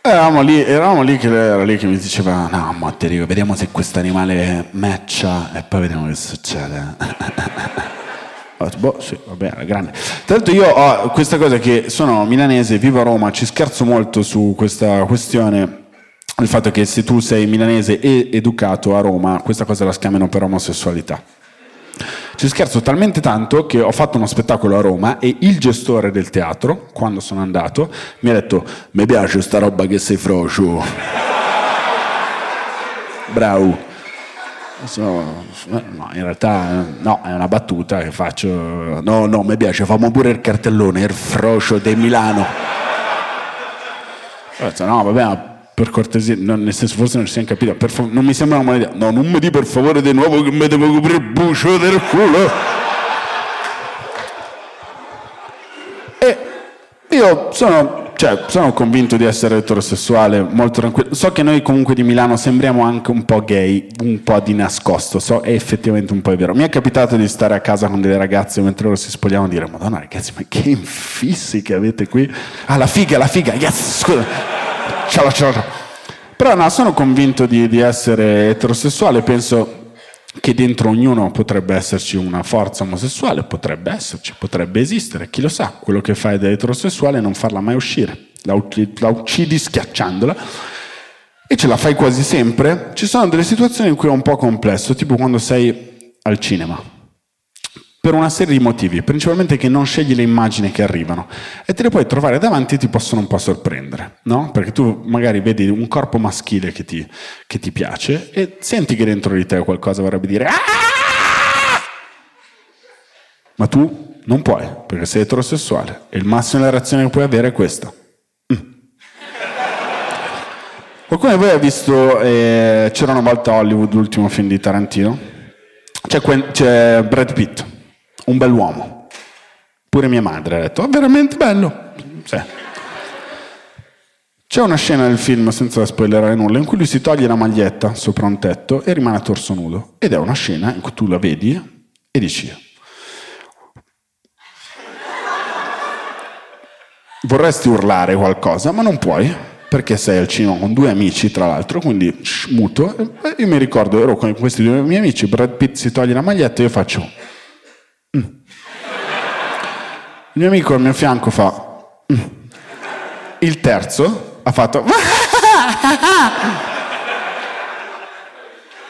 Eravamo lì, eravamo lì che era lì che mi diceva, no, Monterico, vediamo se questo animale matcha e poi vediamo che succede. boh, sì, va bene, grande. Tra l'altro io ho questa cosa che sono milanese, vivo a Roma, ci scherzo molto su questa questione, il fatto che se tu sei milanese e educato a Roma, questa cosa la schiamano per omosessualità. Ci scherzo talmente tanto che ho fatto uno spettacolo a Roma e il gestore del teatro, quando sono andato, mi ha detto mi piace sta roba che sei frocio. Bravo. No, in realtà no, è una battuta che faccio. No, no, mi piace, famo pure il cartellone, il frocio di Milano. No, vabbè, per cortesia, no, nel senso forse non ci siamo capiti, fa- non mi sembra una idea. No, non mi di per favore di nuovo che mi devo coprire il bucio del culo. E io sono, cioè, sono convinto di essere eterosessuale, molto tranquillo. So che noi comunque di Milano sembriamo anche un po' gay, un po' di nascosto, so, è effettivamente un po' vero. Mi è capitato di stare a casa con delle ragazze mentre loro si spogliavano e dire, madonna ragazzi, ma che infissi che avete qui. Ah, la figa, la figa, yes, scusa ciao, ciao. Però no, sono convinto di, di essere eterosessuale, penso che dentro ognuno potrebbe esserci una forza omosessuale, potrebbe esserci, potrebbe esistere, chi lo sa, quello che fai da eterosessuale non farla mai uscire, la, la uccidi schiacciandola e ce la fai quasi sempre. Ci sono delle situazioni in cui è un po' complesso, tipo quando sei al cinema per una serie di motivi, principalmente che non scegli le immagini che arrivano e te le puoi trovare davanti e ti possono un po' sorprendere, no? Perché tu magari vedi un corpo maschile che ti, che ti piace e senti che dentro di te qualcosa vorrebbe dire Aah! ma tu non puoi perché sei eterosessuale e il massimo della reazione che puoi avere è questa. Mm. Qualcuno di voi ha visto eh, C'era una volta Hollywood, l'ultimo film di Tarantino? C'è, c'è Brad Pitt un bell'uomo. Pure mia madre ha detto, è veramente bello. Sì. C'è una scena nel film, senza spoilerare nulla, in cui lui si toglie la maglietta sopra un tetto e rimane a torso nudo. Ed è una scena in cui tu la vedi e dici, vorresti urlare qualcosa, ma non puoi, perché sei al cinema con due amici, tra l'altro, quindi shh, muto. Io mi ricordo, ero con questi due miei amici, Brad Pitt si toglie la maglietta e io faccio Mm. Il mio amico al mio fianco fa... Mm. Il terzo ha fatto...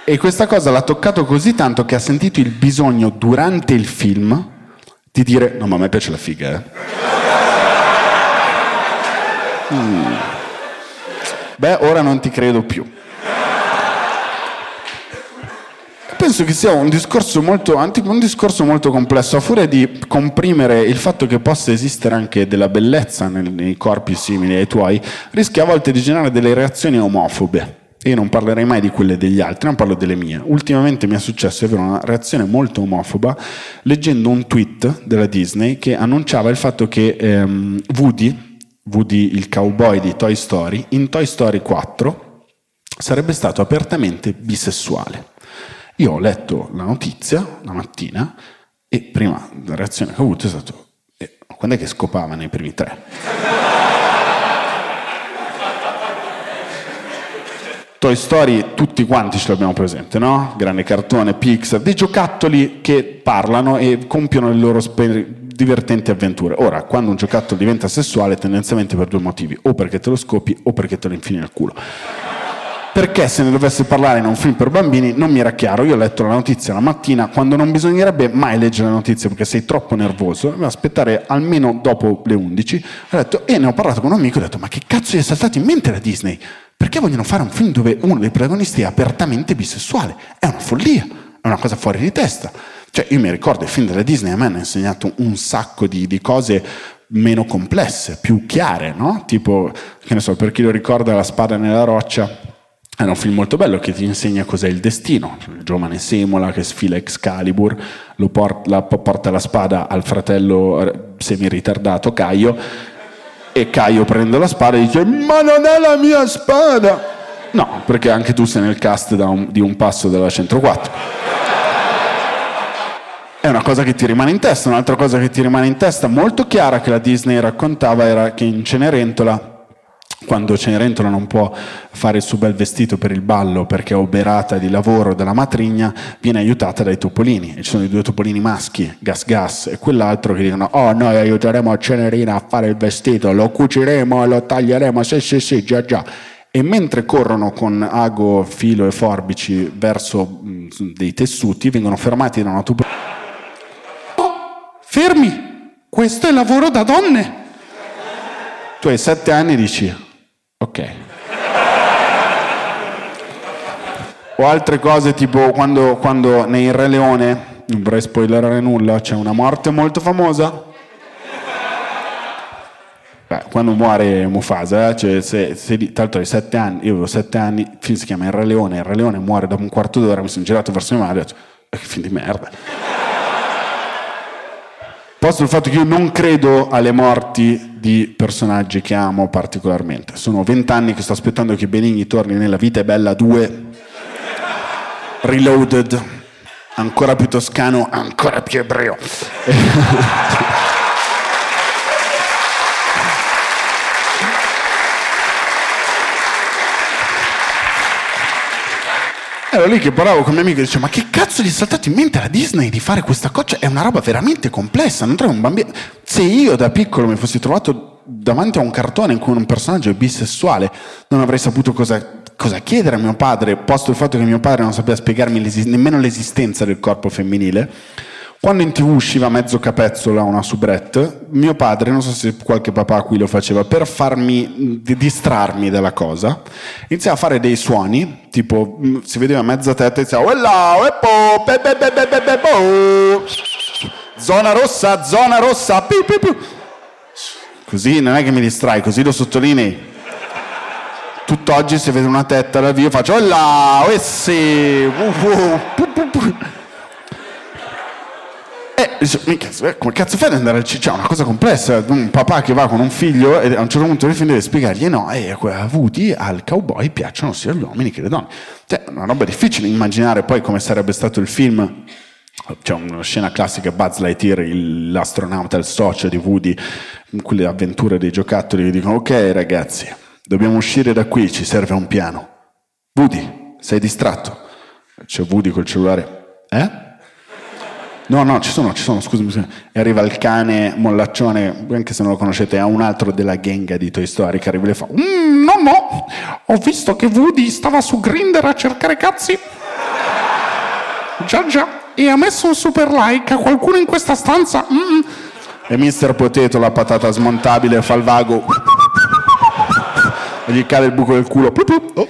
e questa cosa l'ha toccato così tanto che ha sentito il bisogno durante il film di dire no ma a me piace la figa eh. Mm. Beh, ora non ti credo più. Penso che sia un discorso molto, un discorso molto complesso, a furia di comprimere il fatto che possa esistere anche della bellezza nei corpi simili ai tuoi, rischia a volte di generare delle reazioni omofobe. Io non parlerei mai di quelle degli altri, non parlo delle mie. Ultimamente mi è successo avere una reazione molto omofoba leggendo un tweet della Disney che annunciava il fatto che ehm, Woody, Woody il cowboy di Toy Story, in Toy Story 4 sarebbe stato apertamente bisessuale. Io ho letto la notizia la mattina e prima la reazione che ho avuto è stata eh, quando è che scopava nei primi tre? Toy Story tutti quanti ce l'abbiamo presente, no? Grande cartone, Pixar, dei giocattoli che parlano e compiono le loro sper- divertenti avventure. Ora, quando un giocattolo diventa sessuale, tendenzialmente per due motivi, o perché te lo scopi o perché te lo infili nel culo perché se ne dovesse parlare in un film per bambini non mi era chiaro. Io ho letto la notizia la mattina quando non bisognerebbe mai leggere la notizia perché sei troppo nervoso, devo aspettare almeno dopo le 11. Ho detto, e ne ho parlato con un amico e ho detto, ma che cazzo gli è saltato in mente la Disney? Perché vogliono fare un film dove uno dei protagonisti è apertamente bisessuale? È una follia, è una cosa fuori di testa. Cioè, io mi ricordo i film della Disney a me hanno insegnato un sacco di, di cose meno complesse, più chiare, no? Tipo, che ne so, per chi lo ricorda La spada nella roccia, era un film molto bello che ti insegna cos'è il destino. Il giovane Semola che sfila Excalibur, lo porta, la, porta la spada al fratello eh, semi-ritardato Caio e Caio prende la spada e dice ma non è la mia spada! No, perché anche tu sei nel cast un, di un passo della 104. È una cosa che ti rimane in testa, un'altra cosa che ti rimane in testa molto chiara che la Disney raccontava era che in Cenerentola quando Cenerentola non può fare il suo bel vestito per il ballo perché è oberata di lavoro dalla matrigna, viene aiutata dai topolini. E ci sono i due topolini maschi, Gas Gas, e quell'altro che dicono oh noi aiuteremo Cenerina a fare il vestito, lo cuciremo, lo taglieremo, sì sì sì, già già. E mentre corrono con ago, filo e forbici verso mh, dei tessuti, vengono fermati da una topolina. Oh, fermi! Questo è lavoro da donne! Tu hai sette anni e dici, Ok. O altre cose tipo quando, quando nei Re Leone, non vorrei spoilerare nulla, c'è una morte molto famosa. Beh, quando muore Mufasa, eh, cioè se, se, tra l'altro hai sette anni, io avevo sette anni, il film si chiama Il Re Leone, il Re Leone muore dopo un quarto d'ora, mi sono girato verso mia madre e ho detto, che film di merda. Posto il fatto che io non credo alle morti di personaggi che amo particolarmente. Sono vent'anni che sto aspettando che Benigni torni nella Vita è Bella 2, Reloaded, ancora più toscano, ancora più ebreo. Ero lì che parlavo con mio amico e dicevo, ma che cazzo gli è saltato in mente alla Disney di fare questa cosa? È una roba veramente complessa, non trovi un bambino... Se io da piccolo mi fossi trovato davanti a un cartone in cui un personaggio è bisessuale, non avrei saputo cosa, cosa chiedere a mio padre, posto il fatto che mio padre non sapeva spiegarmi nemmeno l'esistenza del corpo femminile, quando in tv usciva mezzo capezzolo a una soubrette, mio padre, non so se qualche papà qui lo faceva, per farmi distrarmi dalla cosa, iniziava a fare dei suoni, tipo si vedeva mezza testa e iniziava zona rossa, zona rossa, piu, piu, piu. così non è che mi distrai, così lo sottolinei. Tutt'oggi se vede una tetta dal vivo faccio là, eh sì, uh, uh. E dice, mica, come cazzo fai ad andare al ciccio? È una cosa complessa, un papà che va con un figlio e a un certo punto del film deve spiegargli no, eh, avuti al cowboy piacciono sia gli uomini che le donne. Cioè, una roba difficile immaginare poi come sarebbe stato il film c'è una scena classica Buzz Lightyear, l'astronauta, il socio di Woody, in quelle avventure dei giocattoli che dicono ok ragazzi, dobbiamo uscire da qui, ci serve un piano. Woody, sei distratto? C'è Woody col cellulare. Eh? No, no, ci sono, ci sono, scusami. E arriva il cane mollaccione, anche se non lo conoscete, è un altro della gang di Toy Story che arriva e fa mm, No, no, ho visto che Woody stava su Grinder a cercare cazzi. Già, già. E ha messo un super like a qualcuno in questa stanza. Mm. E Mister Potato, la patata smontabile, fa il vago. E gli cade il buco del culo. Oh.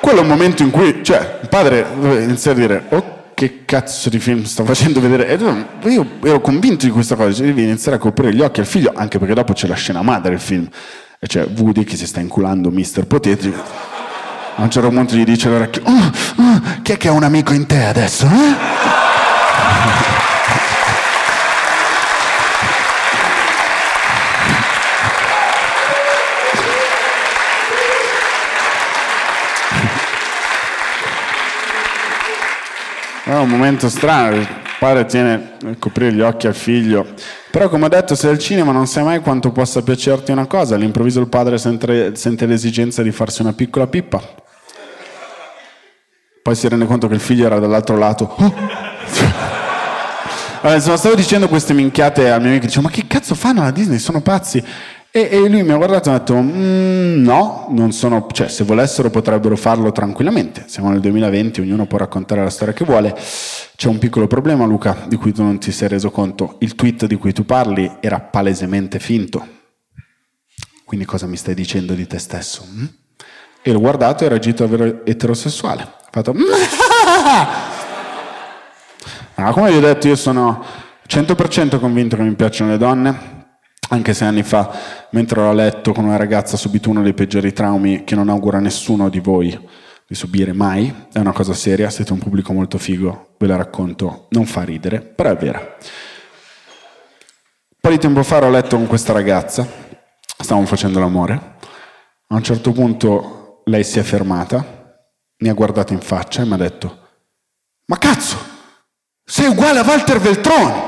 Quello è un momento in cui, cioè, il padre inizia a dire, ok che cazzo di film sto facendo vedere? Io ero convinto di questa cosa, devi iniziare a coprire gli occhi al figlio, anche perché dopo c'è la scena madre del film, e c'è Woody che si sta inculando Mr. Poteti. A un certo punto gli dice all'orecchio, oh, oh, chi è che ha un amico in te adesso? Eh? È un momento strano, il padre tiene a coprire gli occhi al figlio. Però come ho detto, se al cinema non sai mai quanto possa piacerti una cosa, all'improvviso il padre sente, sente l'esigenza di farsi una piccola pippa. Poi si rende conto che il figlio era dall'altro lato. Oh! Allora, insomma, stavo dicendo queste minchiate al mio amico, dicevo, ma che cazzo fanno alla Disney? Sono pazzi. E, e, lui mi ha guardato e ha detto, mm, no, non sono, cioè, se volessero potrebbero farlo tranquillamente. Siamo nel 2020, ognuno può raccontare la storia che vuole. C'è un piccolo problema, Luca, di cui tu non ti sei reso conto. Il tweet di cui tu parli era palesemente finto. Quindi cosa mi stai dicendo di te stesso? Mm? E l'ho guardato e era agito eterosessuale. Ha fatto... ah, come vi ho detto, io sono 100% convinto che mi piacciono le donne, anche se anni fa, mentre ero a letto con una ragazza, ho subito uno dei peggiori traumi che non auguro a nessuno di voi di subire mai. È una cosa seria, siete un pubblico molto figo, ve la racconto, non fa ridere, però è vera. Un po' di tempo fa ero a letto con questa ragazza, stavamo facendo l'amore. A un certo punto lei si è fermata, mi ha guardato in faccia e mi ha detto: Ma cazzo, sei uguale a Walter Veltroni!